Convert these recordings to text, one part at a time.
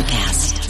NutraCast.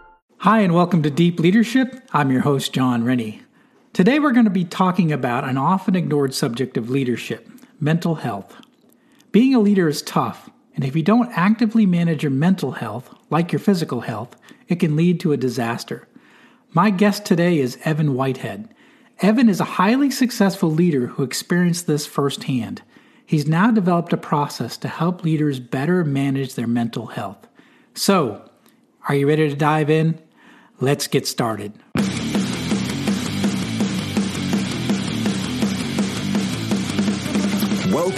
Hi, and welcome to Deep Leadership. I'm your host, John Rennie. Today, we're going to be talking about an often ignored subject of leadership mental health. Being a leader is tough, and if you don't actively manage your mental health, like your physical health, it can lead to a disaster. My guest today is Evan Whitehead. Evan is a highly successful leader who experienced this firsthand. He's now developed a process to help leaders better manage their mental health. So, are you ready to dive in? Let's get started.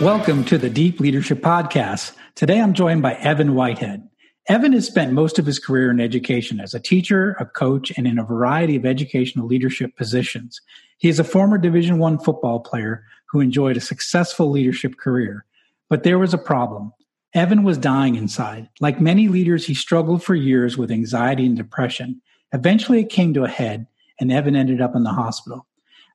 Welcome to the Deep Leadership Podcast. Today I'm joined by Evan Whitehead. Evan has spent most of his career in education as a teacher, a coach, and in a variety of educational leadership positions. He is a former Division One football player who enjoyed a successful leadership career. But there was a problem. Evan was dying inside. Like many leaders, he struggled for years with anxiety and depression. Eventually it came to a head and Evan ended up in the hospital.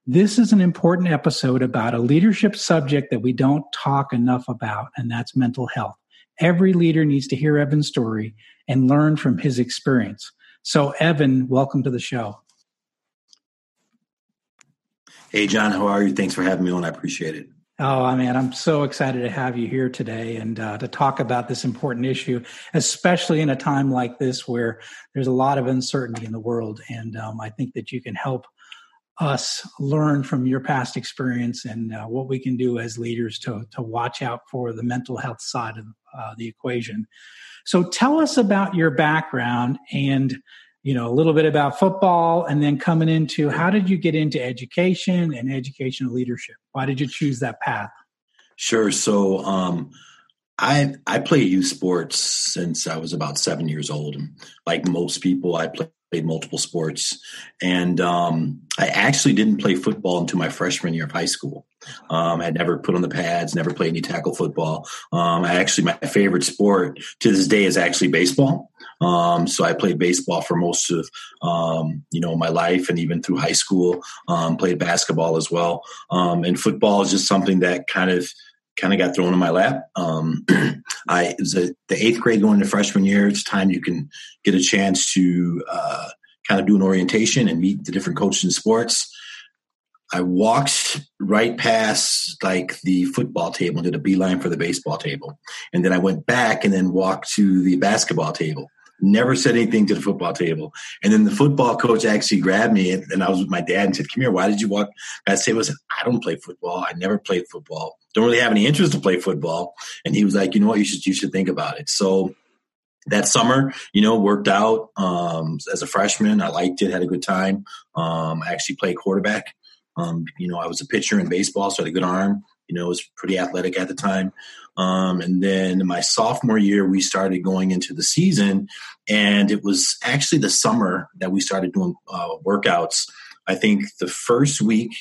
This is an important episode about a leadership subject that we don't talk enough about, and that's mental health. Every leader needs to hear Evan's story and learn from his experience. So, Evan, welcome to the show. Hey, John, how are you? Thanks for having me on. I appreciate it. Oh, I mean, I'm so excited to have you here today and uh, to talk about this important issue, especially in a time like this where there's a lot of uncertainty in the world. And um, I think that you can help us learn from your past experience and uh, what we can do as leaders to, to watch out for the mental health side of uh, the equation. So tell us about your background and you know a little bit about football and then coming into how did you get into education and educational leadership? Why did you choose that path? Sure. So um, I I play youth sports since I was about seven years old, and like most people, I play played multiple sports, and um, I actually didn't play football until my freshman year of high school. Um, I had never put on the pads, never played any tackle football. Um, I actually my favorite sport to this day is actually baseball. Um, so I played baseball for most of um, you know my life, and even through high school, um, played basketball as well. And football is just something that kind of kind of got thrown in my lap. Um, I was a, the eighth grade going to freshman year. It's time you can get a chance to uh, kind of do an orientation and meet the different coaches in sports. I walked right past like the football table and did a beeline for the baseball table, and then I went back and then walked to the basketball table never said anything to the football table. And then the football coach actually grabbed me and, and I was with my dad and said, Come here, why did you walk? I said, I don't play football. I never played football. Don't really have any interest to play football. And he was like, you know what, you should you should think about it. So that summer, you know, worked out um, as a freshman. I liked it, had a good time. Um, I actually played quarterback. Um, you know, I was a pitcher in baseball, so I had a good arm. You know, was pretty athletic at the time. Um, and then my sophomore year, we started going into the season, and it was actually the summer that we started doing uh, workouts. I think the first week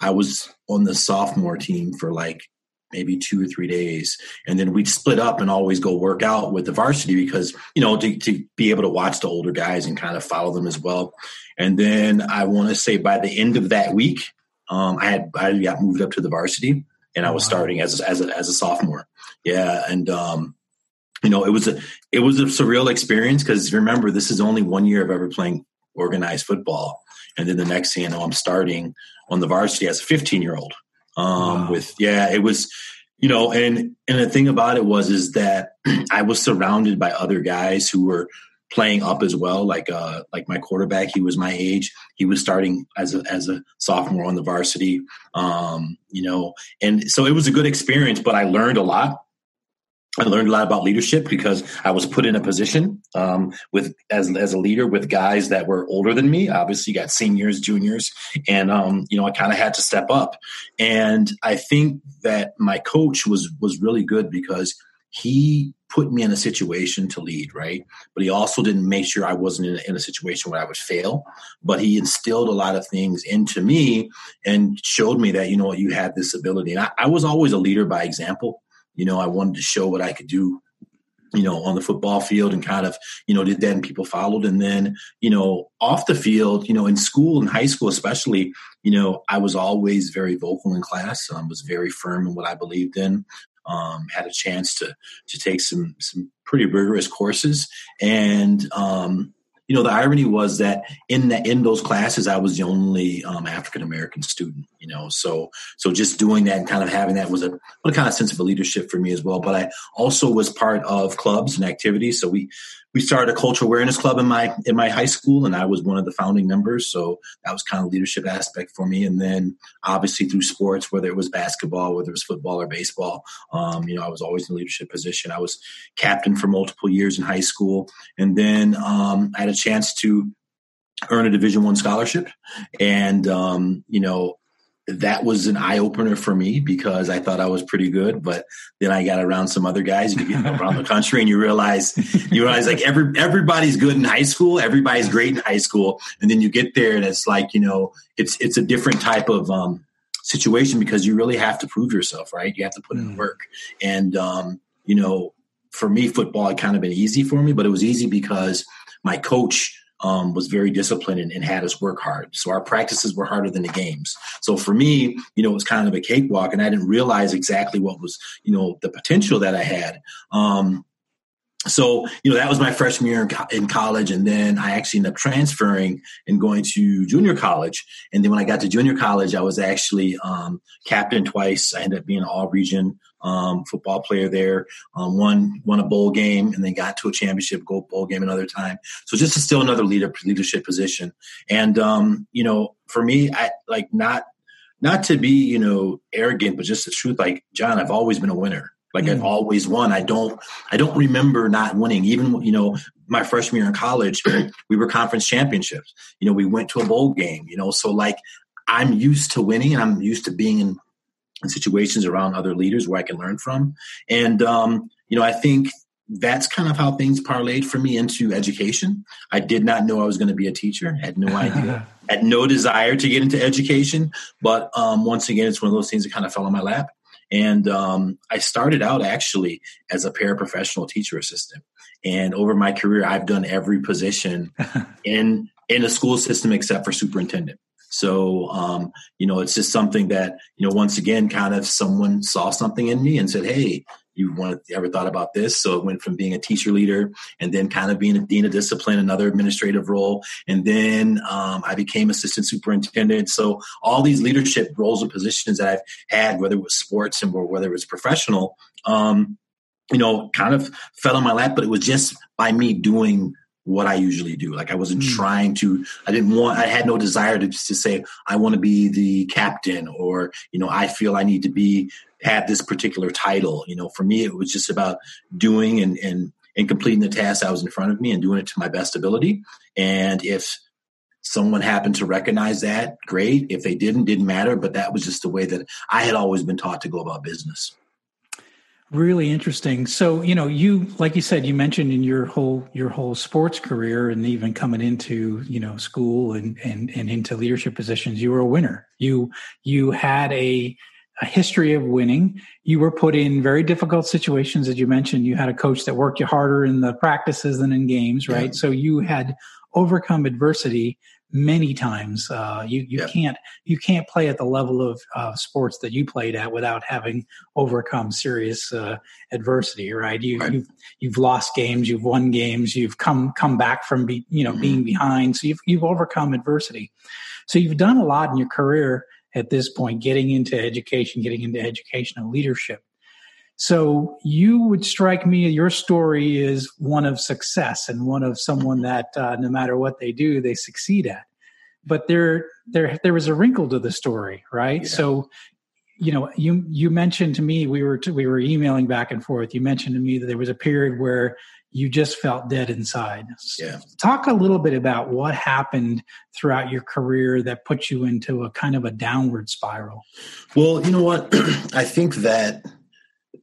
I was on the sophomore team for like maybe two or three days. And then we'd split up and always go work out with the varsity because, you know, to, to be able to watch the older guys and kind of follow them as well. And then I want to say by the end of that week, um, I had I got moved up to the varsity and I was wow. starting as as a, as a sophomore. Yeah, and um, you know, it was a it was a surreal experience because remember, this is only one year of ever playing organized football, and then the next thing you know, I'm starting on the varsity as a 15 year old. Um, wow. With yeah, it was you know, and and the thing about it was is that I was surrounded by other guys who were playing up as well. Like uh, like my quarterback, he was my age. He was starting as a as a sophomore on the varsity. Um, you know, and so it was a good experience. But I learned a lot. I learned a lot about leadership because I was put in a position um, with as as a leader with guys that were older than me. Obviously, got seniors, juniors, and um, you know I kind of had to step up. And I think that my coach was was really good because he put me in a situation to lead, right? But he also didn't make sure I wasn't in a, in a, situation where I would fail. But he instilled a lot of things into me and showed me that, you know what, you have this ability. And I, I was always a leader by example. You know, I wanted to show what I could do you know, on the football field and kind of, you know, did that and people followed. And then, you know, off the field, you know, in school, in high school especially, you know, I was always very vocal in class. I um, was very firm in what I believed in um, had a chance to to take some some pretty rigorous courses. And um, you know the irony was that in the, in those classes i was the only um, african american student you know? So so just doing that and kind of having that was a what a kind of sense of a leadership for me as well. But i also was part of clubs and activities. So we we started a cultural awareness club in my in my high school and i was one of the founding members. So that was kind of leadership aspect for me. And then obviously through sports whether it was basketball whether it was football or baseball um, you know i was always in a leadership position. I was captain for multiple years in high school. And then um, i had a chance to earn a division one scholarship. And um, you know that was an eye opener for me because I thought I was pretty good, but then I got around some other guys. You get around the country and you realize you realize like every everybody's good in high school, everybody's great in high school, and then you get there and it's like you know it's it's a different type of um, situation because you really have to prove yourself, right? You have to put in mm. work, and um, you know, for me, football had kind of been easy for me, but it was easy because my coach um, was very disciplined and, and, had us work hard. So our practices were harder than the games. So for me, you know, it was kind of a cakewalk, and I didn't realize exactly what was, you know, the potential that I had. Um, so you know that was my freshman year in college and then i actually ended up transferring and going to junior college and then when i got to junior college i was actually um, captain twice i ended up being all region um, football player there um, won won a bowl game and then got to a championship gold bowl game another time so just to still another leader leadership position and um, you know for me i like not not to be you know arrogant but just the truth like john i've always been a winner like mm. I've always won. I don't I don't remember not winning. Even you know, my freshman year in college, we were conference championships. You know, we went to a bowl game, you know, so like I'm used to winning and I'm used to being in, in situations around other leaders where I can learn from. And um, you know, I think that's kind of how things parlayed for me into education. I did not know I was going to be a teacher. Had no idea. had no desire to get into education. But um, once again, it's one of those things that kind of fell on my lap. And um, I started out actually as a paraprofessional teacher assistant. And over my career, I've done every position in in a school system except for superintendent. So, um, you know, it's just something that, you know, once again, kind of someone saw something in me and said, Hey, you want ever thought about this? So it went from being a teacher leader and then kind of being a dean of discipline, another administrative role. And then um, I became assistant superintendent. So all these leadership roles and positions that I've had, whether it was sports and whether it was professional, um, you know, kind of fell on my lap, but it was just by me doing what I usually do. Like I wasn't mm. trying to, I didn't want, I had no desire to, to say, I want to be the captain or, you know, I feel I need to be, have this particular title. You know, for me, it was just about doing and, and, and completing the task that was in front of me and doing it to my best ability. And if someone happened to recognize that, great. If they didn't, didn't matter. But that was just the way that I had always been taught to go about business. Really interesting. So, you know, you like you said, you mentioned in your whole your whole sports career and even coming into, you know, school and and and into leadership positions, you were a winner. You you had a a history of winning. You were put in very difficult situations, as you mentioned. You had a coach that worked you harder in the practices than in games, right? Yeah. So you had overcome adversity many times. Uh, you you yeah. can't you can't play at the level of uh, sports that you played at without having overcome serious uh, adversity, right? You right. you've you've lost games, you've won games, you've come come back from be, you know mm-hmm. being behind, so you've you've overcome adversity. So you've done a lot in your career at this point, getting into education, getting into educational leadership. So you would strike me, your story is one of success and one of someone that uh, no matter what they do, they succeed at. But there, there, there was a wrinkle to the story, right? Yeah. So, you know, you you mentioned to me we were to, we were emailing back and forth. You mentioned to me that there was a period where you just felt dead inside. Yeah. Talk a little bit about what happened throughout your career that put you into a kind of a downward spiral. Well, you know what? I think that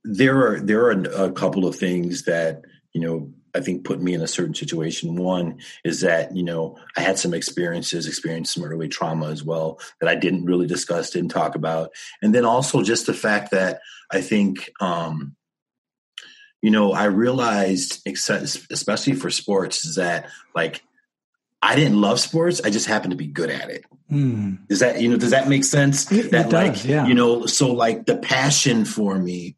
there are there are a couple of things that you know I think put me in a certain situation. One is that you know I had some experiences, experienced some early trauma as well that I didn't really discuss, didn't talk about, and then also just the fact that I think um, you know I realized, especially for sports, is that like I didn't love sports. I just happened to be good at it. Mm. Does that you know? Does that make sense? It, that it like yeah. you know, so like the passion for me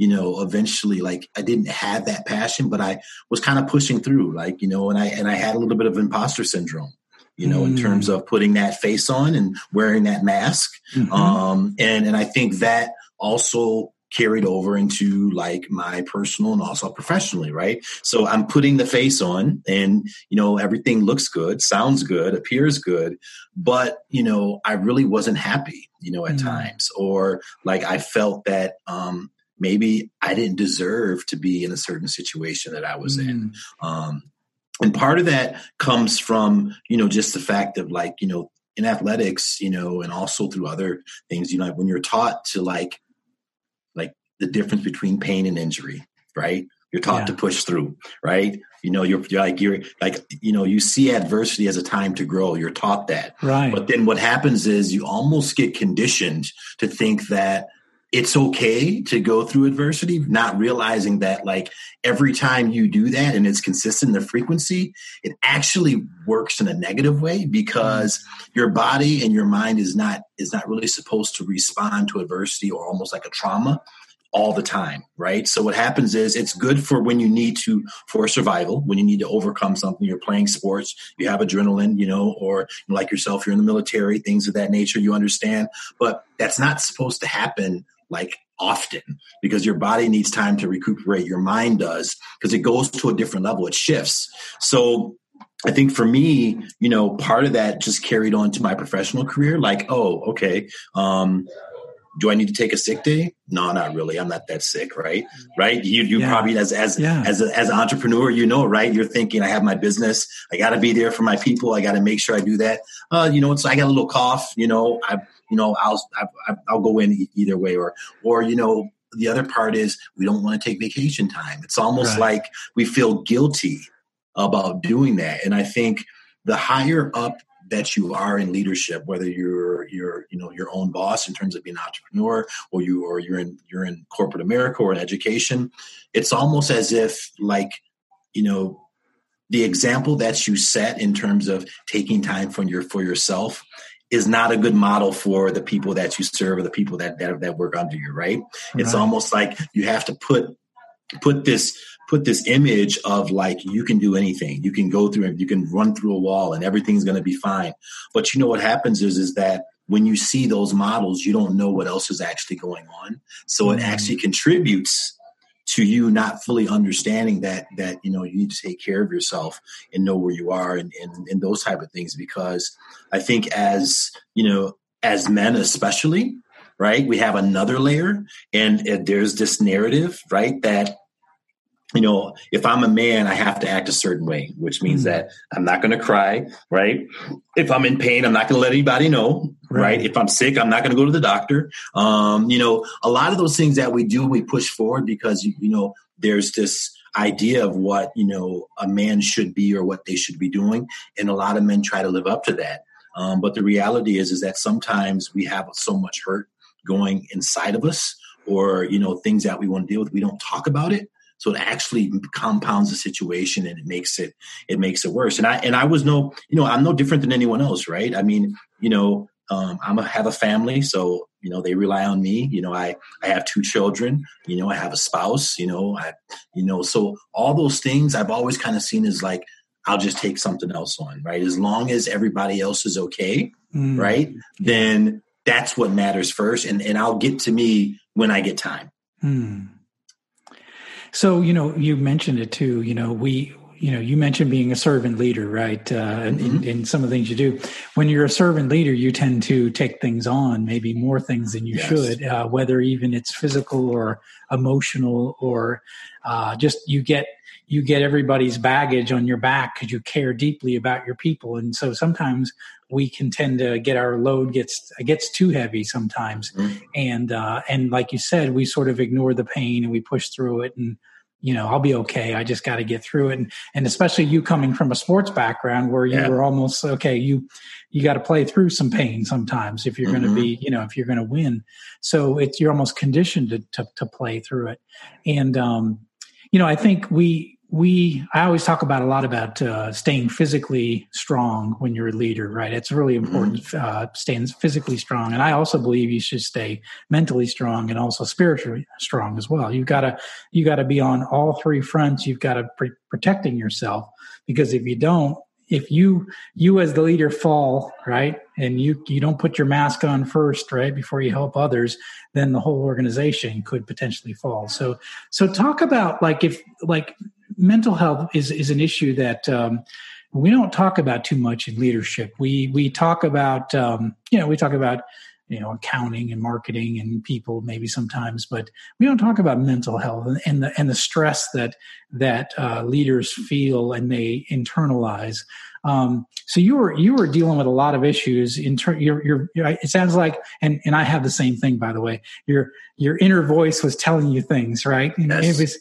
you know, eventually like I didn't have that passion, but I was kind of pushing through, like, you know, and I and I had a little bit of imposter syndrome, you know, mm. in terms mm. of putting that face on and wearing that mask. Mm-hmm. Um and and I think that also carried over into like my personal and also professionally, right? So I'm putting the face on and, you know, everything looks good, sounds good, appears good, but, you know, I really wasn't happy, you know, at mm. times or like I felt that, um, maybe I didn't deserve to be in a certain situation that I was mm. in. Um, and part of that comes from, you know, just the fact of like, you know, in athletics, you know, and also through other things, you know, when you're taught to like, like the difference between pain and injury, right? You're taught yeah. to push through, right? You know, you're, you're, like you're like you know you see adversity as a time to grow. You're taught that, right? But then what happens is you almost get conditioned to think that it's okay to go through adversity, not realizing that like every time you do that and it's consistent the frequency, it actually works in a negative way because mm-hmm. your body and your mind is not is not really supposed to respond to adversity or almost like a trauma all the time, right? So what happens is it's good for when you need to for survival, when you need to overcome something. You're playing sports, you have adrenaline, you know, or like yourself, you're in the military, things of that nature. You understand, but that's not supposed to happen like often because your body needs time to recuperate. Your mind does because it goes to a different level. It shifts. So I think for me, you know, part of that just carried on to my professional career. Like, oh, okay, um, do I need to take a sick day? No, not really. I'm not that sick, right? Right? You you yeah. probably as as yeah. as a, as an entrepreneur, you know, right? You're thinking, I have my business. I got to be there for my people. I got to make sure I do that. Uh, you know, it's I got a little cough. You know, I you know I'll I, I'll go in either way, or or you know the other part is we don't want to take vacation time. It's almost right. like we feel guilty about doing that, and I think the higher up that you are in leadership, whether you're you're you know your own boss in terms of being an entrepreneur, or you or you're in you're in corporate America or in education, it's almost as if like you know the example that you set in terms of taking time for your for yourself is not a good model for the people that you serve or the people that that, that work under you right? right it's almost like you have to put put this put this image of like you can do anything you can go through you can run through a wall and everything's going to be fine but you know what happens is is that when you see those models you don't know what else is actually going on so mm-hmm. it actually contributes to you not fully understanding that that you know you need to take care of yourself and know where you are and, and, and those type of things because i think as you know as men especially right we have another layer and uh, there's this narrative right that you know, if I'm a man, I have to act a certain way, which means mm-hmm. that I'm not going to cry, right? If I'm in pain, I'm not going to let anybody know, right. right? If I'm sick, I'm not going to go to the doctor. Um, you know, a lot of those things that we do, we push forward because, you know, there's this idea of what, you know, a man should be or what they should be doing. And a lot of men try to live up to that. Um, but the reality is, is that sometimes we have so much hurt going inside of us or you know things that we want to deal with we don't talk about it so it actually compounds the situation and it makes it it makes it worse. And i and i was no you know i'm no different than anyone else right? I mean you know um, i'm a have a family so you know they rely on me. You know i i have two children you know i have a spouse you know i you know so all those things i've always kind of seen as like i'll just take something else on right? As long as everybody else is okay mm. right? Then that's what matters first. And and i'll get to me when i get time. Mm. So you know you mentioned it too you know we you know, you mentioned being a servant leader, right? Uh, mm-hmm. in, in, some of the things you do. When you're a servant leader, you tend to take things on, maybe more things than you yes. should, uh, whether even it's physical or emotional, or uh, just you get you get everybody's baggage on your back because you care deeply about your people, and so sometimes we can tend to get our load gets gets too heavy sometimes, mm-hmm. and uh, and like you said, we sort of ignore the pain and we push through it and you know, I'll be okay. I just got to get through it. And, and especially you coming from a sports background where you yeah. were almost okay, you, you got to play through some pain sometimes if you're mm-hmm. going to be, you know, if you're going to win. So it's, you're almost conditioned to, to, to play through it. And, um, you know, I think we, we i always talk about a lot about uh, staying physically strong when you're a leader right? It's really mm-hmm. important uh, staying physically strong. And i also believe you should stay mentally strong and also spiritually strong as well. You've got to you got to be on all three fronts. You've got to be protecting yourself because if you don't if you you as the leader fall right and you you don't put your mask on first right before you help others then the whole organization could potentially fall. So so talk about like if like mental health is is an issue that um, we don't talk about too much in leadership. We we talk about um, you know we talk about you know accounting and marketing and people maybe sometimes, but we don't talk about mental health and, and the and the stress that that uh, leaders feel and they internalize. Um, so you were you were dealing with a lot of issues in turn. Your your it sounds like, and and I have the same thing by the way. Your your inner voice was telling you things, right? You know, yes. it was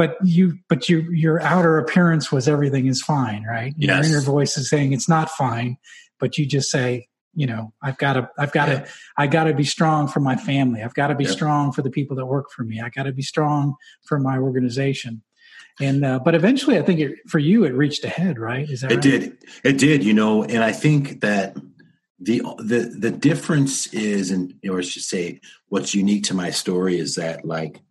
but you but you your outer appearance was everything is fine right yes. your inner voice is saying it's not fine but you just say you know i've got to i've got to yeah. i got to be strong for my family i've got to be yep. strong for the people that work for me i got to be strong for my organization and uh, but eventually i think it, for you it reached a head right is that it right? did it did you know and i think that the the the difference is and or I should say what's unique to my story is that like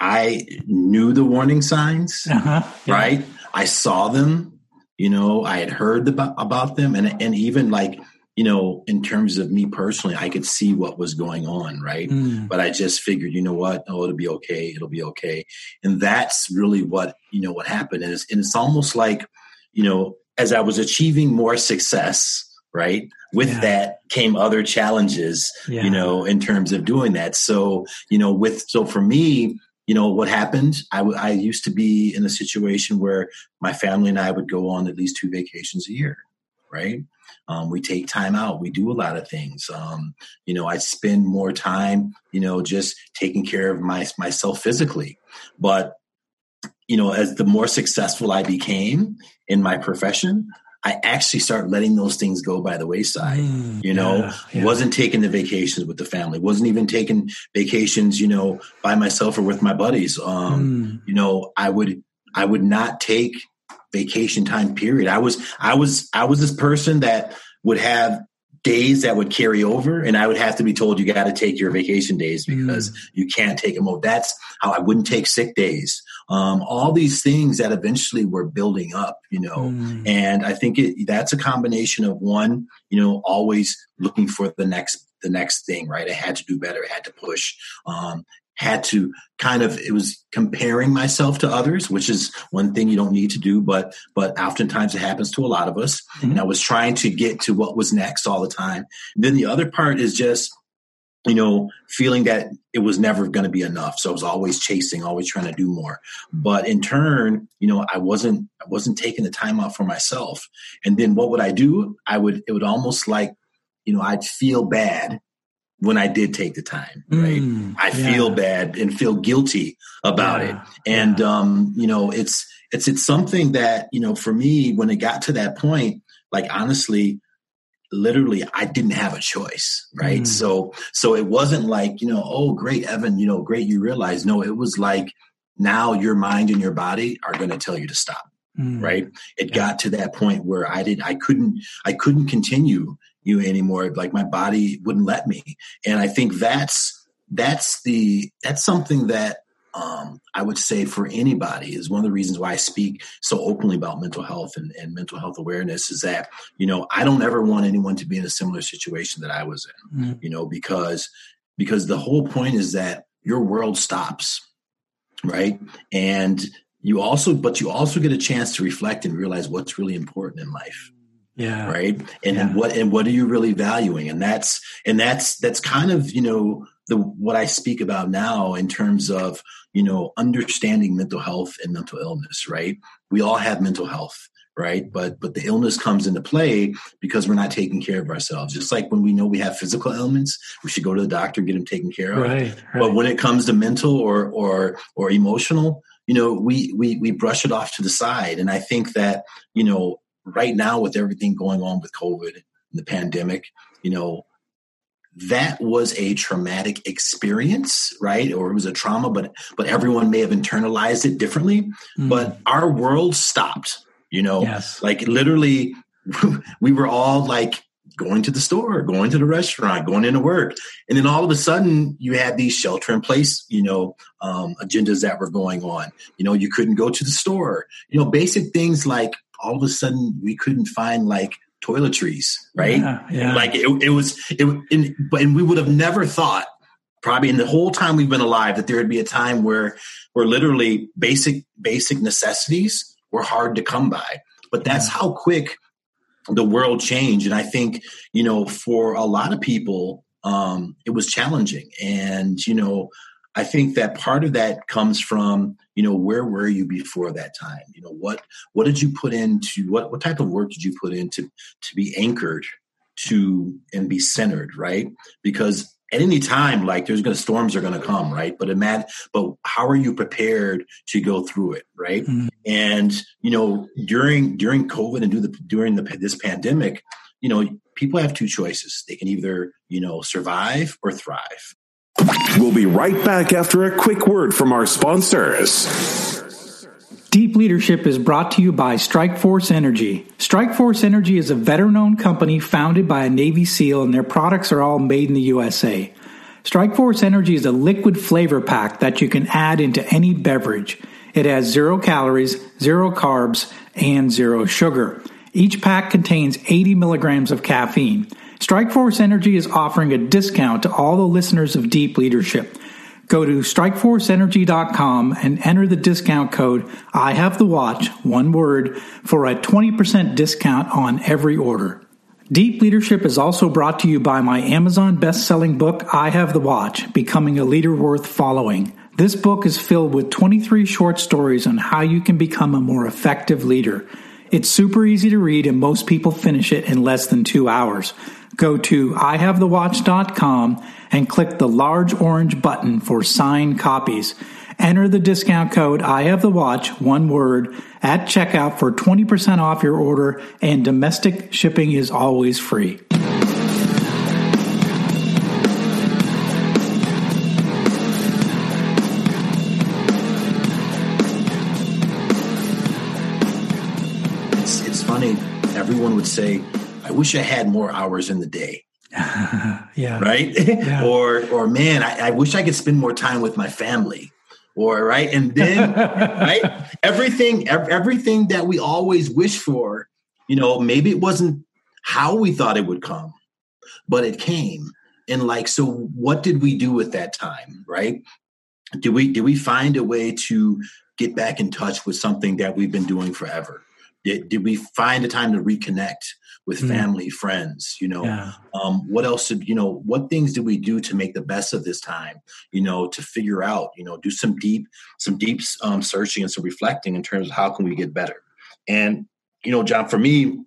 I knew the warning signs, uh-huh. yeah. right? I saw them, you know, I had heard about, about them and, and even like, you know, in terms of me personally, I could see what was going on, right? Mm. But I just figured, you know what? Oh, it'll be okay. It'll be okay. And that's really what, you know, what happened is, and it's almost like, you know, as I was achieving more success, right? With yeah. that came other challenges, yeah. you know, in terms of doing that. So, you know, with, so for me, you know what happened? I, w- I used to be in a situation where my family and i would go on at least two vacations a year right? Um, we take time out. We do a lot of things. Um, you know i spend more time you know just taking care of my myself physically. But you know as the more successful i became in my profession I actually start letting those things go by the wayside. Mm, you know, yeah, yeah. wasn't taking the vacations with the family, wasn't even taking vacations, you know, by myself or with my buddies. Um, mm. you know, I would I would not take vacation time period. I was I was I was this person that would have days that would carry over and I would have to be told you got to take your vacation days because mm. you can't take them. Over. That's how I wouldn't take sick days. Um, all these things that eventually were building up, you know, mm. and I think it, that's a combination of one, you know, always looking for the next the next thing, right? I had to do better. I had to push. Um, had to kind of it was comparing myself to others which is one thing you don't need to do but but oftentimes it happens to a lot of us. Mm-hmm. and i was trying to get to what was next all the time. And then the other part is just you know feeling that it was never going to be enough. So i was always chasing always trying to do more. But in turn you know i wasn't i wasn't taking the time out for myself. And then what would i do? I would it would almost like you know i'd feel bad when I did take the time, right? Mm, I yeah. feel bad and feel guilty about yeah, it. And yeah. um, you know, it's it's it's something that, you know, for me when it got to that point, like honestly, literally I didn't have a choice, right? Mm. So so it wasn't like, you know, oh great Evan, you know, great you realize. No, it was like now your mind and your body are going to tell you to stop. Mm. Right? It got to that point where I did I couldn't I couldn't continue you anymore. Like my body wouldn't let me. And I think that's that's the that's something that um, I would say for anybody is one of the reasons why I speak so openly about mental health and, and, mental health awareness is that, you know, I don't ever want anyone to be in a similar situation that I was in, mm-hmm. you know, because, because the whole point is that your world stops, right? And you also, but you also get a chance to reflect and realize what's really important in life. Yeah. Right. And, yeah. and what, and what are you really valuing? And that's, and that's, that's kind of, you know, the, what I speak about now in terms of, you know, understanding mental health and mental illness, right? We all have mental health, right? But but the illness comes into play because we're not taking care of ourselves. Just like when we know we have physical ailments, we should go to the doctor and get them taken care of. Right, right. But when it comes to mental or or or emotional, you know, we we we brush it off to the side. And I think that you know, right now with everything going on with COVID and the pandemic, you know, that was a traumatic experience right? Or it was a trauma but but everyone may have internalized it differently. Mm. but our world stopped you know? Yes. like literally we were all like going to the store going to the restaurant going into work. And then all of a sudden you had these shelter in place you know um, agendas that were going on. You know you couldn't go to the store. You know basic things like all of a sudden we couldn't find like toiletries, right? Yeah, yeah. Like it, it was, it, and, and we would have never thought, probably in the whole time we've been alive, that there would be a time where where literally basic basic necessities were hard to come by. But that's yeah. how quick the world changed, and I think you know for a lot of people, um, it was challenging, and you know I think that part of that comes from, you know, where were you before that time? You know, what what did you put into what what type of work did you put into to be anchored to and be centered, right? Because at any time, like there's gonna storms are gonna come, right? But imagine, but how are you prepared to go through it, right? Mm-hmm. And you know, during during COVID and do the during the this pandemic, you know, people have two choices. They can either you know survive or thrive We'll be right back after a quick word from our sponsors. Deep Leadership is brought to you by Strikeforce Energy. Strikeforce Energy is a veteran owned company founded by a Navy SEAL, and their products are all made in the USA. Strikeforce Energy is a liquid flavor pack that you can add into any beverage. It has zero calories, zero carbs, and zero sugar. Each pack contains 80 milligrams of caffeine. Strikeforce Energy is offering a discount to all the listeners of Deep Leadership. Go to strikeforceenergy.com and enter the discount code I have the watch, one word, for a 20% discount on every order. Deep Leadership is also brought to you by my Amazon best-selling book I Have the Watch: Becoming a Leader Worth Following. This book is filled with 23 short stories on how you can become a more effective leader. It's super easy to read and most people finish it in less than 2 hours go to ihavethewatch.com and click the large orange button for signed copies. Enter the discount code I have the watch, one word, at checkout for 20% off your order and domestic shipping is always free. It's, it's funny. Everyone would say, I wish I had more hours in the day. yeah. Right. Yeah. or, or man, I, I wish I could spend more time with my family or right and then right everything everything that we always wish for you know maybe it wasn't how we thought it would come but it came and like so what did we do with that time right did we did we find a way to get back in touch with something that we've been doing forever did, did we find a time to reconnect with mm. family, friends. You know, yeah. um, what else did you know? What things did we do to make the best of this time? You know, to figure out, you know, do some deep, some deep um, searching and some reflecting in terms of how can we get better. And you know, John, for me,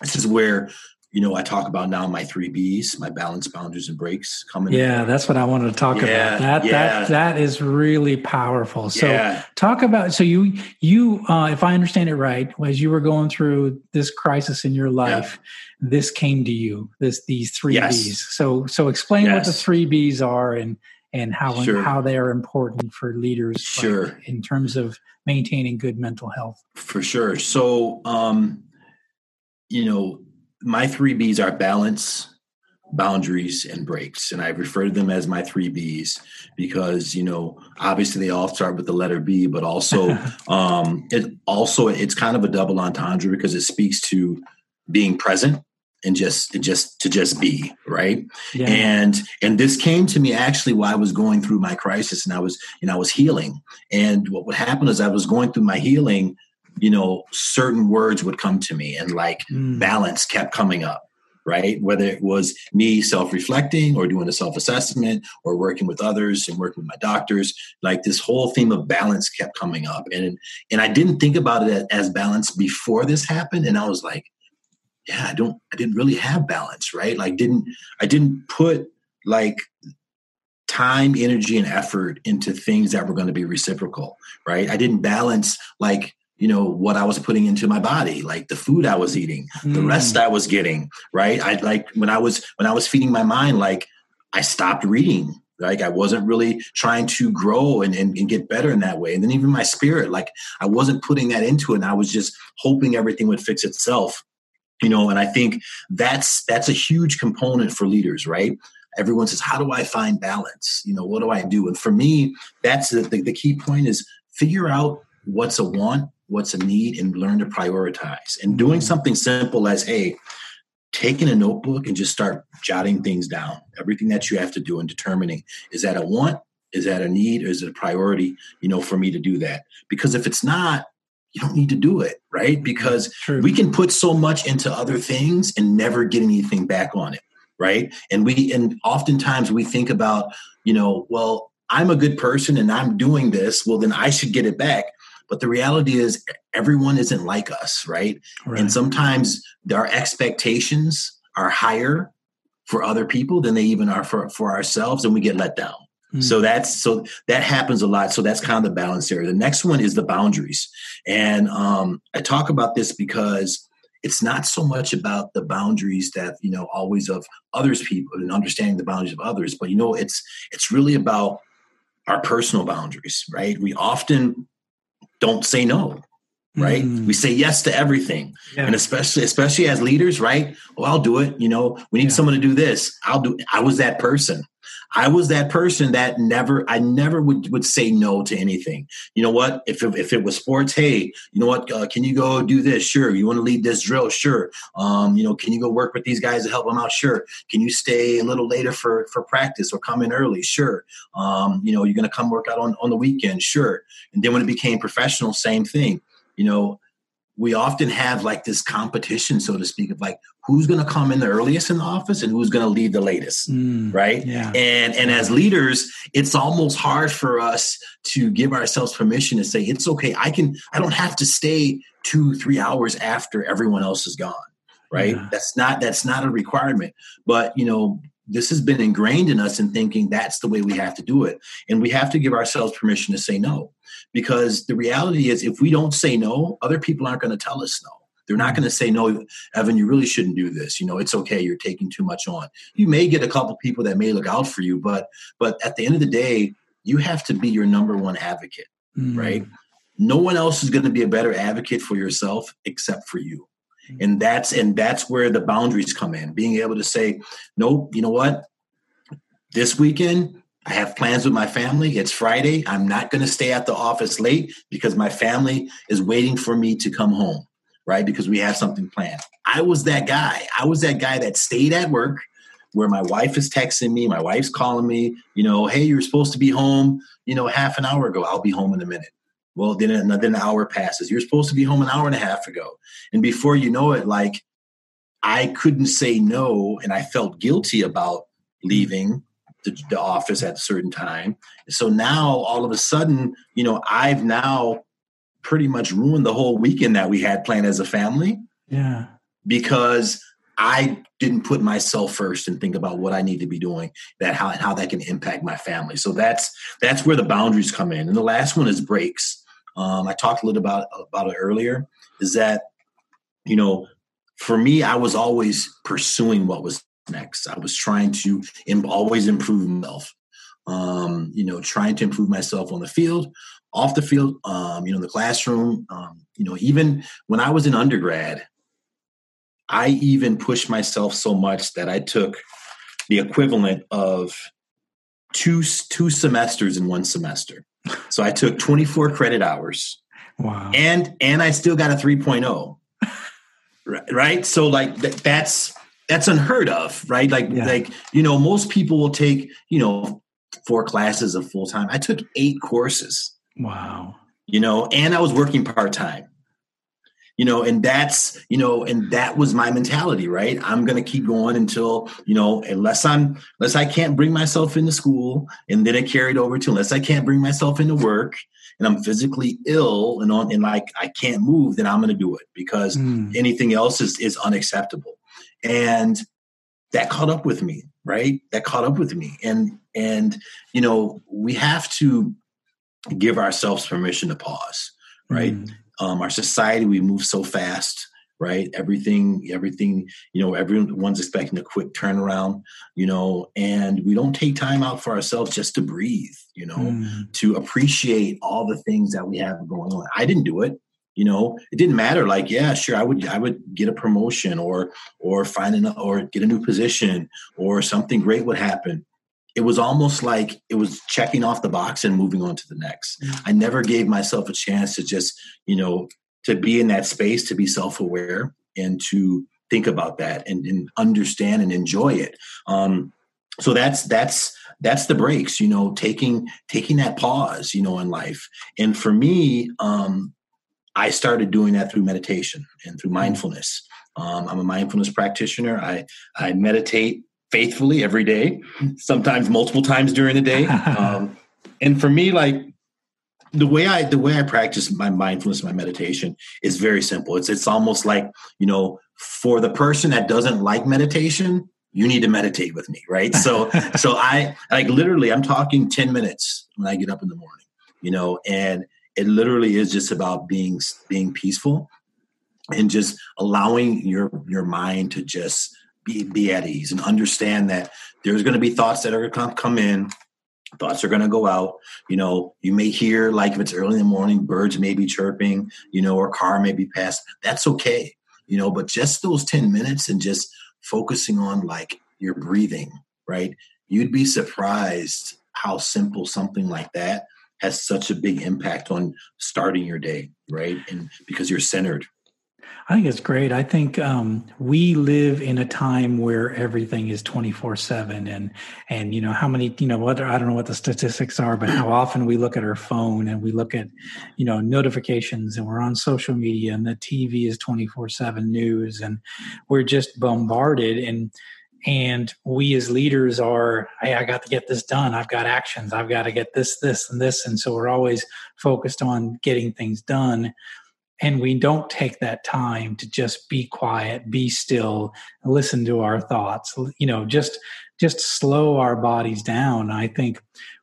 this is where you know, I talk about now my three B's, my balance, boundaries, and breaks coming. Yeah, that's what I wanted to talk yeah, about. That yeah. that that is really powerful. So yeah. talk about so you you uh, if I understand it right, as you were going through this crisis in your life, this came to you. This these three yes. B's. So so explain yes. what the three B's are and and how sure. how they are important for leaders. Sure. Like, in terms of maintaining good mental health. For sure. So um, you know my three B's are balance, boundaries, and breaks. And I refer to them as my three B's because, you know, obviously they all start with the letter B, but also, um, it also, it's kind of a double entendre because it speaks to being present and just and just to just be right yeah. and and this came to me actually while i was going through my crisis and i was and i was healing and what would happen is i was going through my healing you know, certain words would come to me and like mm. balance kept coming up, right? Whether it was me self reflecting or doing a self assessment or working with others and working with my doctors, like this whole theme of balance kept coming up. And, and I didn't think about it as balance before this happened. And I was like, yeah, I don't, I didn't really have balance, right? Like, didn't, I didn't put like time, energy, and effort into things that were going to be reciprocal, right? I didn't balance like you know what i was putting into my body like the food i was eating mm. the rest i was getting right? I like when i was when i was feeding my mind like i stopped reading. Like i wasn't really trying to grow and, and, and, get better in that way. And then even my spirit like i wasn't putting that into it. And i was just hoping everything would fix itself you know? And i think that's that's a huge component for leaders right? Everyone says how do i find balance? You know what do i do? And for me that's the, the, the key point is figure out what's a want what's a need and learn to prioritize. And doing mm-hmm. something simple as, hey, taking a notebook and just start jotting things down, everything that you have to do and determining is that a want, is that a need, or is it a priority, you know, for me to do that? Because if it's not, you don't need to do it, right? Because True. we can put so much into other things and never get anything back on it, right? And we and oftentimes we think about, you know, well, I'm a good person and I'm doing this, well then I should get it back. But the reality is, everyone isn't like us, right? right? And sometimes our expectations are higher for other people than they even are for, for ourselves, and we get let down. Mm. So that's so that happens a lot. So that's kind of the balance area. The next one is the boundaries, and um, I talk about this because it's not so much about the boundaries that you know always of others people and understanding the boundaries of others, but you know it's it's really about our personal boundaries, right? We often don't say no right mm. we say yes to everything yeah. and especially especially as leaders right well i'll do it you know we need yeah. someone to do this i'll do it. i was that person I was that person that never, I never would, would say no to anything. You know what? If it, if it was sports, hey, you know what? Uh, can you go do this? Sure. You want to lead this drill? Sure. Um, you know, can you go work with these guys to help them out? Sure. Can you stay a little later for for practice or come in early? Sure. Um, you know, you're going to come work out on on the weekend? Sure. And then when it became professional, same thing. You know, we often have like this competition, so to speak, of like who's going to come in the earliest in the office and who's going to leave the latest, mm, right? Yeah. And and as leaders, it's almost hard for us to give ourselves permission to say it's okay. I can. I don't have to stay two, three hours after everyone else is gone, right? Yeah. That's not that's not a requirement. But you know, this has been ingrained in us in thinking that's the way we have to do it, and we have to give ourselves permission to say no because the reality is if we don't say no other people aren't going to tell us no. They're not going to say no evan you really shouldn't do this. You know it's okay. You're taking too much on. You may get a couple people that may look out for you but but at the end of the day you have to be your number one advocate mm. right? No one else is going to be a better advocate for yourself except for you. Mm. and that's and that's where the boundaries come in. Being able to say nope you know what? This weekend I have plans with my family. It's Friday. I'm not going to stay at the office late because my family is waiting for me to come home, right? Because we have something planned. I was that guy. I was that guy that stayed at work where my wife is texting me, my wife's calling me, you know, hey, you're supposed to be home, you know, half an hour ago. I'll be home in a minute. Well, then, then an hour passes. You're supposed to be home an hour and a half ago. And before you know it, like I couldn't say no and I felt guilty about leaving the, the office at a certain time. So now all of a sudden, you know, I've now pretty much ruined the whole weekend that we had planned as a family. Yeah. Because I didn't put myself first and think about what I need to be doing that how how that can impact my family. So that's that's where the boundaries come in. And the last one is breaks. Um, I talked a little about about it earlier. Is that you know for me, I was always pursuing what was next. I was trying to always improve myself. Um, you know, trying to improve myself on the field, off the field, um, you know, the classroom. Um, you know, even when I was in undergrad, I even pushed myself so much that I took the equivalent of two two semesters in one semester. So I took 24 credit hours. Wow. And and I still got a 3.0. right? So like th- that's that's unheard of, right? Like yeah. like you know most people will take, you know, four classes of full time. I took 8 courses. Wow. You know, and I was working part-time you know and that's you know and that was my mentality right i'm going to keep going until you know unless i'm unless i can't bring myself into school and then it carried over to unless i can't bring myself into work and i'm physically ill and on and like i can't move then i'm going to do it because mm. anything else is is unacceptable and that caught up with me right? That caught up with me. And and you know we have to give ourselves permission to pause right? Mm. Um, our society we move so fast right? Everything everything you know everyone's expecting a quick turnaround you know? And we don't take time out for ourselves just to breathe you know mm. to appreciate all the things that we have going on. I didn't do it you know it didn't matter like yeah sure i would i would get a promotion or or find an or get a new position or something great would happen it was almost like it was checking off the box and moving on to the next. Mm-hmm. I never gave myself a chance to just, you know, to be in that space, to be self aware and to think about that and, and understand and enjoy it. Um, so that's that's that's the breaks, you know, taking taking that pause, you know, in life. And for me, um, I started doing that through meditation and through mm-hmm. mindfulness. Um, I'm a mindfulness practitioner. I I meditate faithfully every day, sometimes multiple times during the day. Um, and for me, like the way I the way I practice my mindfulness, my meditation is very simple. It's it's almost like you know, for the person that doesn't like meditation, you need to meditate with me, right? So so I like literally I'm talking 10 minutes when I get up in the morning, you know, and it literally is just about being being peaceful and just allowing your your mind to just be, be at ease and understand that there's going to be thoughts that are going to come in. Thoughts are going to go out. You know you may hear like if it's early in the morning birds may be chirping you know or car may be passed that's okay you know but just those 10 minutes and just focusing on like your breathing right? You'd be surprised how simple something like that has such a big impact on starting your day right and because you're centered I think it's great. I think um, we live in a time where everything is twenty four seven, and and you know how many you know what I don't know what the statistics are, but how often we look at our phone and we look at you know notifications, and we're on social media, and the TV is twenty four seven news, and we're just bombarded and and we as leaders are hey i got to get this done. I've got actions. I've got to get this this and this. And so we're always focused on getting things done. And we don't take that time to just be quiet be still listen to our thoughts. You know just just slow our bodies down. I think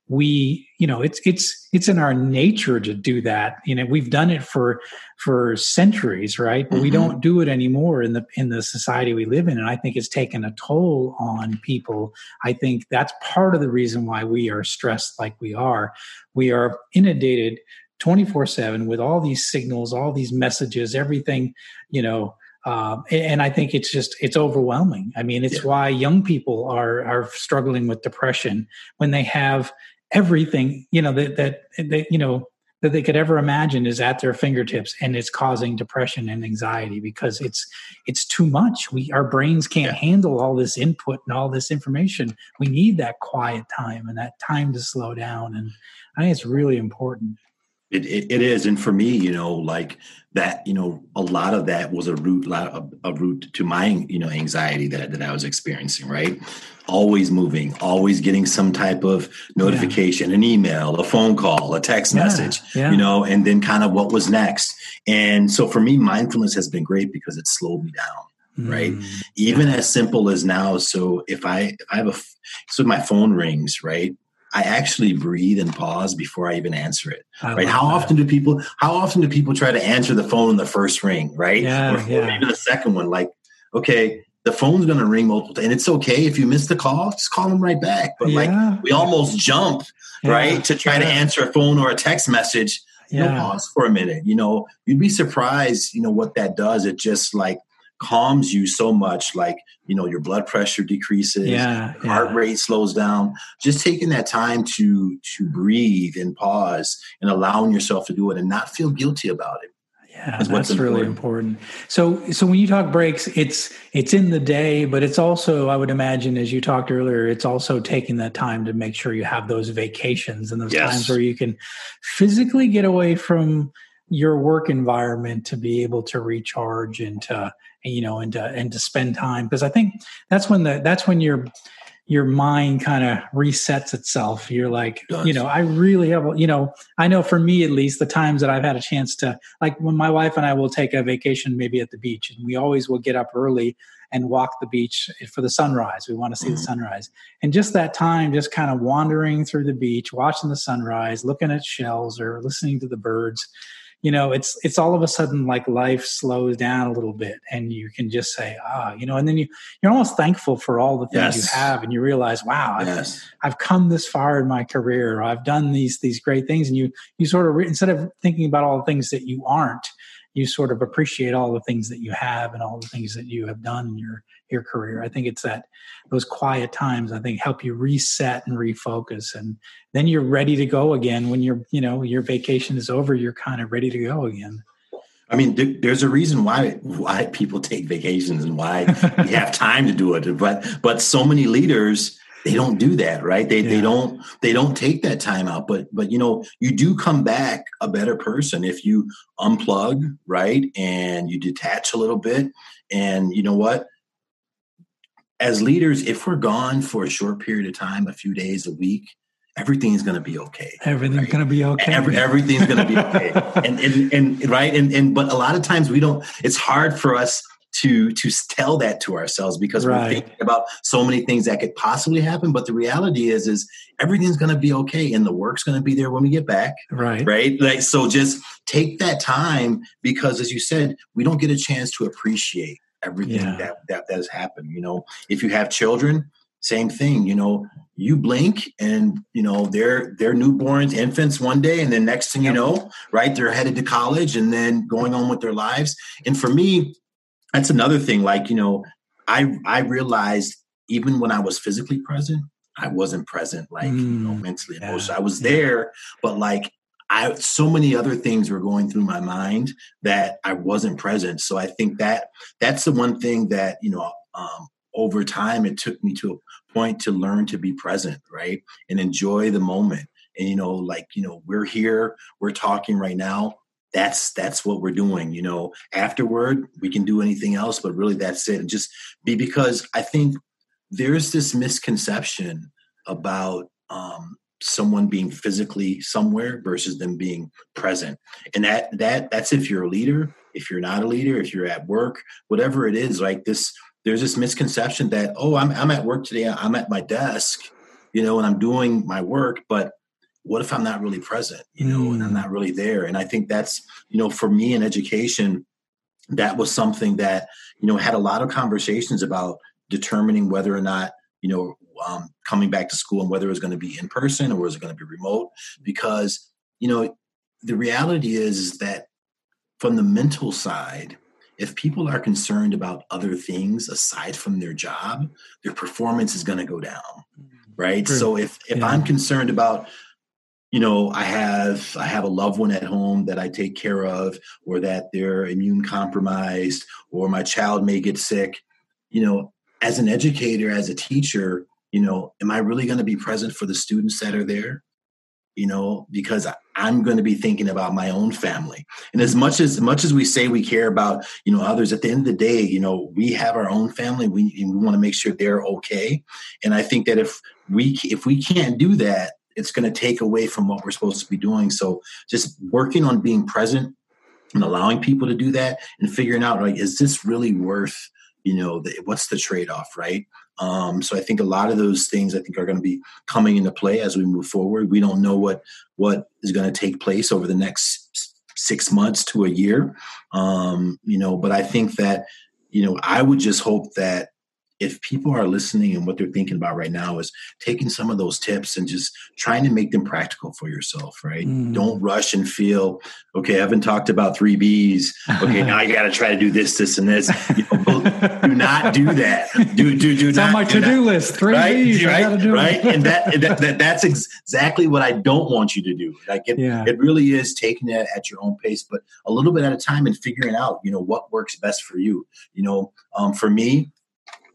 we you know it's it's it's in our nature to do that you know we've done it for for centuries right but mm-hmm. we don't do it anymore in the in the society we live in and i think it's taken a toll on people i think that's part of the reason why we are stressed like we are we are inundated 24 7 with all these signals, all these messages, everything, you know. Uh, and I think it's just it's overwhelming. I mean, it's yeah. why young people are are struggling with depression when they have everything you know that that, that you know that they could ever imagine is at their fingertips and it's causing depression and anxiety because it's it's too much. We our brains can't yeah. handle all this input and all this information. We need that quiet time and that time to slow down. And i think it's really important it, it, it is, and for me, you know, like that, you know, a lot of that was a root, a, a root to my, you know, anxiety that that I was experiencing. Right, always moving, always getting some type of notification, yeah. an email, a phone call, a text yeah, message, yeah. you know, and then kind of what was next. And so for me, mindfulness has been great because it slowed me down. right mm, even as simple as now so if i if i have a so my phone rings right I actually breathe and pause before I even answer it. I right? How that. often do people? How often do people try to answer the phone in the first ring? Right? Yeah, or, yeah. the second one. Like, okay, the phone's going to ring multiple times, and it's okay if you miss the call. Just call them right back. But yeah. like, we almost jump right to try to answer a phone or a text message. Yeah. You know, pause for a minute. You know, you'd be surprised. You know what that does. It just like calms you so much like you know your blood pressure decreases yeah, yeah, heart rate slows down. Just taking that time to to breathe and pause and allowing yourself to do it and not feel guilty about it yeah that's really important. so so when you talk breaks it's it's in the day but it's also i would imagine as you talked earlier it's also taking that time to make sure you have those vacations and those yes. times where you can physically get away from your work environment to be able to recharge and to you know and to and to spend time because i think that's when the that's when your your mind kind of resets itself. You're like you know i really have you know i know for me at least the times that i've had a chance to like when my wife and i will take a vacation maybe at the beach and we always will get up early and walk the beach for the sunrise. We want to see mm-hmm. the sunrise. And just that time just kind of wandering through the beach watching the sunrise looking at shells or listening to the birds you know it's it's all of a sudden like life slows down a little bit and you can just say ah you know and then you you're almost thankful for all the things yes. you have and you realize wow yes. I've, I've come this far in my career i've done these these great things and you you sort of re- instead of thinking about all the things that you aren't you sort of appreciate all the things that you have and all the things that you have done in your your career. I think it's that those quiet times I think help you reset and refocus and then you're ready to go again when you're, you know your vacation is over you're kind of ready to go again. I mean, there's a reason why why people take vacations and why we have time to do it. But but so many leaders they don't do that, right? They yeah. they don't they don't take that time out. But but you know you do come back a better person if you unplug, right, and you detach a little bit. And you know what? As leaders, if we're gone for a short period of time, a few days, a week, everything's going to be okay. Everything's right? going to be okay. Every, everything's going to be okay. and, and, and right. And, and, but a lot of times we don't, it's hard for us to, to tell that to ourselves because right. we're thinking about so many things that could possibly happen. But the reality is, is everything's going to be okay. And the work's going to be there when we get back. Right. Right. Like, so just take that time because as you said, we don't get a chance to appreciate everything yeah. that, that that has happened. You know, if you have children, same thing. You know, you blink and you know they're they're newborns, infants one day, and then next thing you know, right, they're headed to college and then going on with their lives. And for me, that's another thing. Like you know, I I realized even when I was physically present, I wasn't present, like mm, you know, mm, mentally, yeah, emotionally. I was there, but like I so many other things were going through my mind that I wasn't present. So I think that that's the one thing that you know um, over time it took me to a point to learn to be present, right, and enjoy the moment. And you know, like you know, we're here, we're talking right now. That's that's what we're doing. You know, afterward we can do anything else, but really that's it. And just be because I think there's this misconception about um, someone being physically somewhere versus them being present and that that that's if you're a leader if you're not a leader if you're at work whatever it is like this there's this misconception that oh i'm, I'm at work today i'm at my desk you know and i'm doing my work but what if i'm not really present you know mm. and i'm mm. not really there and i think that's you know for me in education that was something that you know had a lot of conversations about determining whether or not you know um, coming back to school and whether it was going to be in person or was it going to be remote because you know the reality is, is that from the mental side if people are concerned about other things aside from their job their performance is going to go down right True. so if if yeah. i'm concerned about you know i have i have a loved one at home that i take care of or that they're immune compromised or my child may get sick you know as an educator as a teacher you know, am I really going to be present for the students that are there? You know, because I'm going to be thinking about my own family. And as much as much as we say we care about, you know, others, at the end of the day, you know, we have our own family. We, we want to make sure they're okay. And I think that if we if we can't do that, it's going to take away from what we're supposed to be doing. So just working on being present and allowing people to do that and figuring out like, is this really worth you know the, what's the trade-off right? Um, so i think a lot of those things i think are going to be coming into play as we move forward. We don't know what what is going to take place over the next six months to a year. Um, you know but i think that you know i would just hope that if people are listening and what they're thinking about right now is taking some of those tips and just trying to make them practical for yourself, right? Mm. Don't rush and feel, okay, I haven't talked about three B's. Okay, now I got to try to do this, this, and this. You know, do not do that. Do do do it's not on my to do list. Three right? B's. Right, right. and that, that, that, that's exactly what I don't want you to do. Like it, yeah. it really is taking it at your own pace, but a little bit at a time and figuring out, you know, what works best for you. You know, um, for me,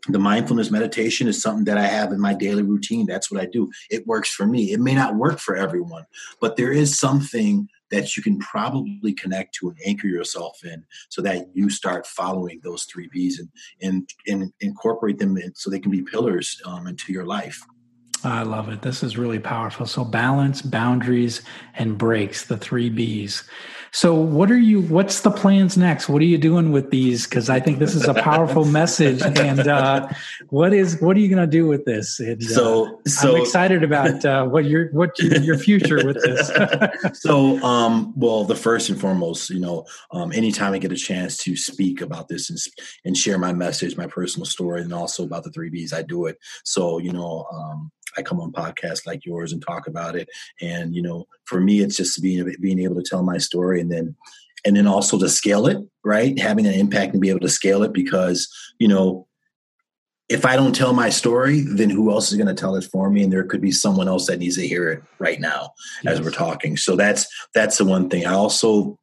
the mindfulness meditation is something that I have in my daily routine. That's what I do. It works for me. It may not work for everyone, but there is something that you can probably connect to and anchor yourself in so that you start following those three B's and, and, and incorporate them in so they can be pillars um, into your life. I love it. This is really powerful. So balance, boundaries, and breaks, the three B's. So what are you what's the plans next? What are you doing with these? Because I think this is a powerful message. And uh, what is what are you gonna do with this? And, so, uh, so I'm excited about uh, what your what your future with this. so um well the first and foremost, you know, um anytime I get a chance to speak about this and and share my message, my personal story, and also about the three B's, I do it. So, you know, um I come on podcasts like yours and talk about it. And you know, for me, it's just being being able to tell my story and then and then also to scale it, right? Having an impact and be able to scale it because you know. If I don't tell my story, then who else is going to tell it for me? And there could be someone else that needs to hear it right now yes. as we're talking. So that's that's the one thing. I also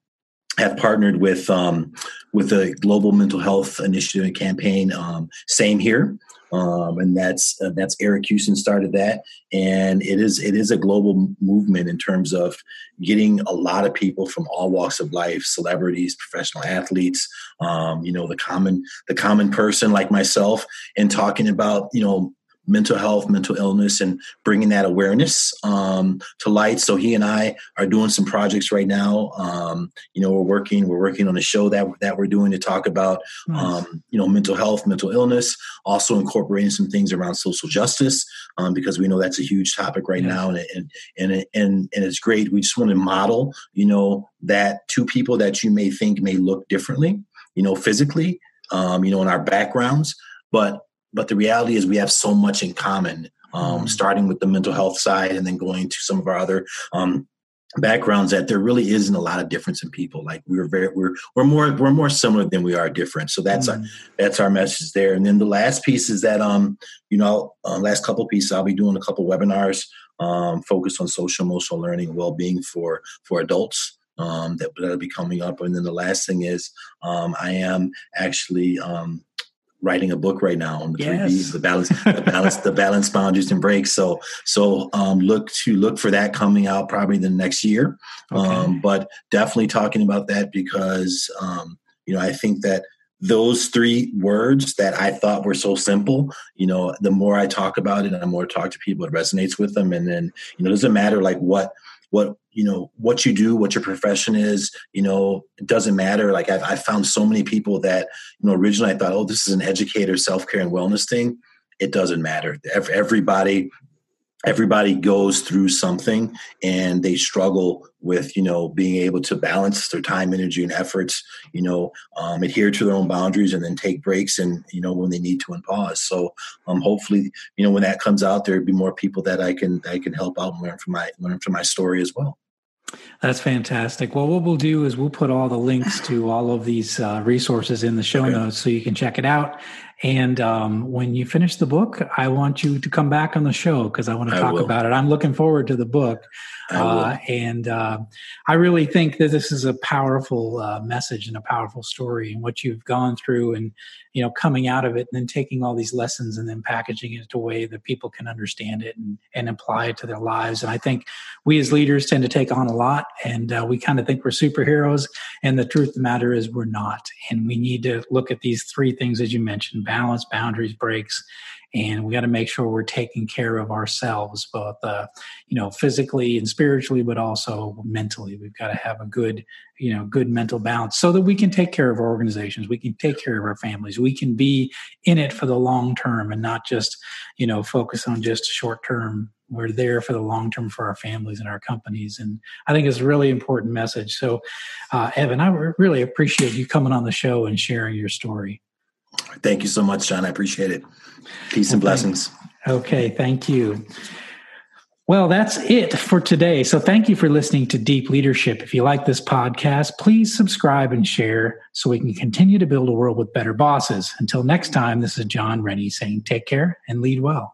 have partnered with um, with the global mental health initiative and campaign. Um, same here, um, and that's uh, that's Eric Houston started that, and it is it is a global movement in terms of getting a lot of people from all walks of life, celebrities, professional athletes, um, you know, the common the common person like myself, and talking about you know mental health, mental illness, and bringing that awareness um, to light. So he and I are doing some projects right now. Um, you know, we're working we're working on a show that that we're doing to talk about nice. um, you know mental health, mental illness, also incorporating some things around social justice um, because we know that's a huge topic right now, and and and and and it's great. We just want to model you know that two people that you may think may look differently, you know, physically, um, you know, in our backgrounds, but but the reality is we have so much in common um, mm-hmm. starting with the mental health side and then going to some of our other um, backgrounds that there really isn't a lot of difference in people like we're very we're we're more we're more similar than we are different so that's mm-hmm. our that's our message there and then the last piece is that um you know uh, last couple pieces i'll be doing a couple webinars um focused on social emotional learning well-being for for adults um that that'll be coming up and then the last thing is um i am actually um writing a book right now on the yes. three B's, the balance, the balance, the balance, boundaries, and breaks. So, so um, look to look for that coming out probably the next year. Okay. Um, but definitely talking about that because um, you know I think that those three words that I thought were so simple, you know, the more I talk about it and the more I talk to people, it resonates with them. And then, you know, it doesn't matter like what what you know what you do what your profession is you know it doesn't matter. Like I've, I've found so many people that you know originally i thought oh this is an educator self-care and wellness thing. It doesn't matter. Everybody everybody goes through something and they struggle with you know being able to balance their time energy and efforts you know um, adhere to their own boundaries and then take breaks and you know when they need to and pause. So um, hopefully you know when that comes out there'd be more people that i can i can help out and learn from my learn from my story as well that's fantastic. Well, what we'll do is we'll put all the links to all of these uh, resources in the show okay. notes so you can check it out. And um, when you finish the book, I want you to come back on the show because I want to talk about it. I'm looking forward to the book. Uh, and uh, I really think that this is a powerful uh, message and a powerful story and what you've gone through and, you know, coming out of it and then taking all these lessons and then packaging it in a way that people can understand it and, and apply it to their lives. And I think we as leaders tend to take on a lot and uh, we kind of think we're superheroes. And the truth of the matter is we're not. And we need to look at these three things, as you mentioned balance, boundaries, breaks and we got to make sure we're taking care of ourselves, both uh, you know physically and spiritually, but also mentally. We've got to have a good you know good mental balance so that we can take care of our organizations we can take care of our families we can be in it for the long term and not just you know focus on just short term. We're there for the long term for our families and our companies and i think it's a really important message. So uh, evan i really appreciate you coming on the show and sharing your story thank you so much jon i appreciate it peace and blessings okay thank you well, that's it for today. So thank you for listening to Deep Leadership. If you like this podcast, please subscribe and share so we can continue to build a world with better bosses. Until next time, this is Jon Rennie saying take care and lead well.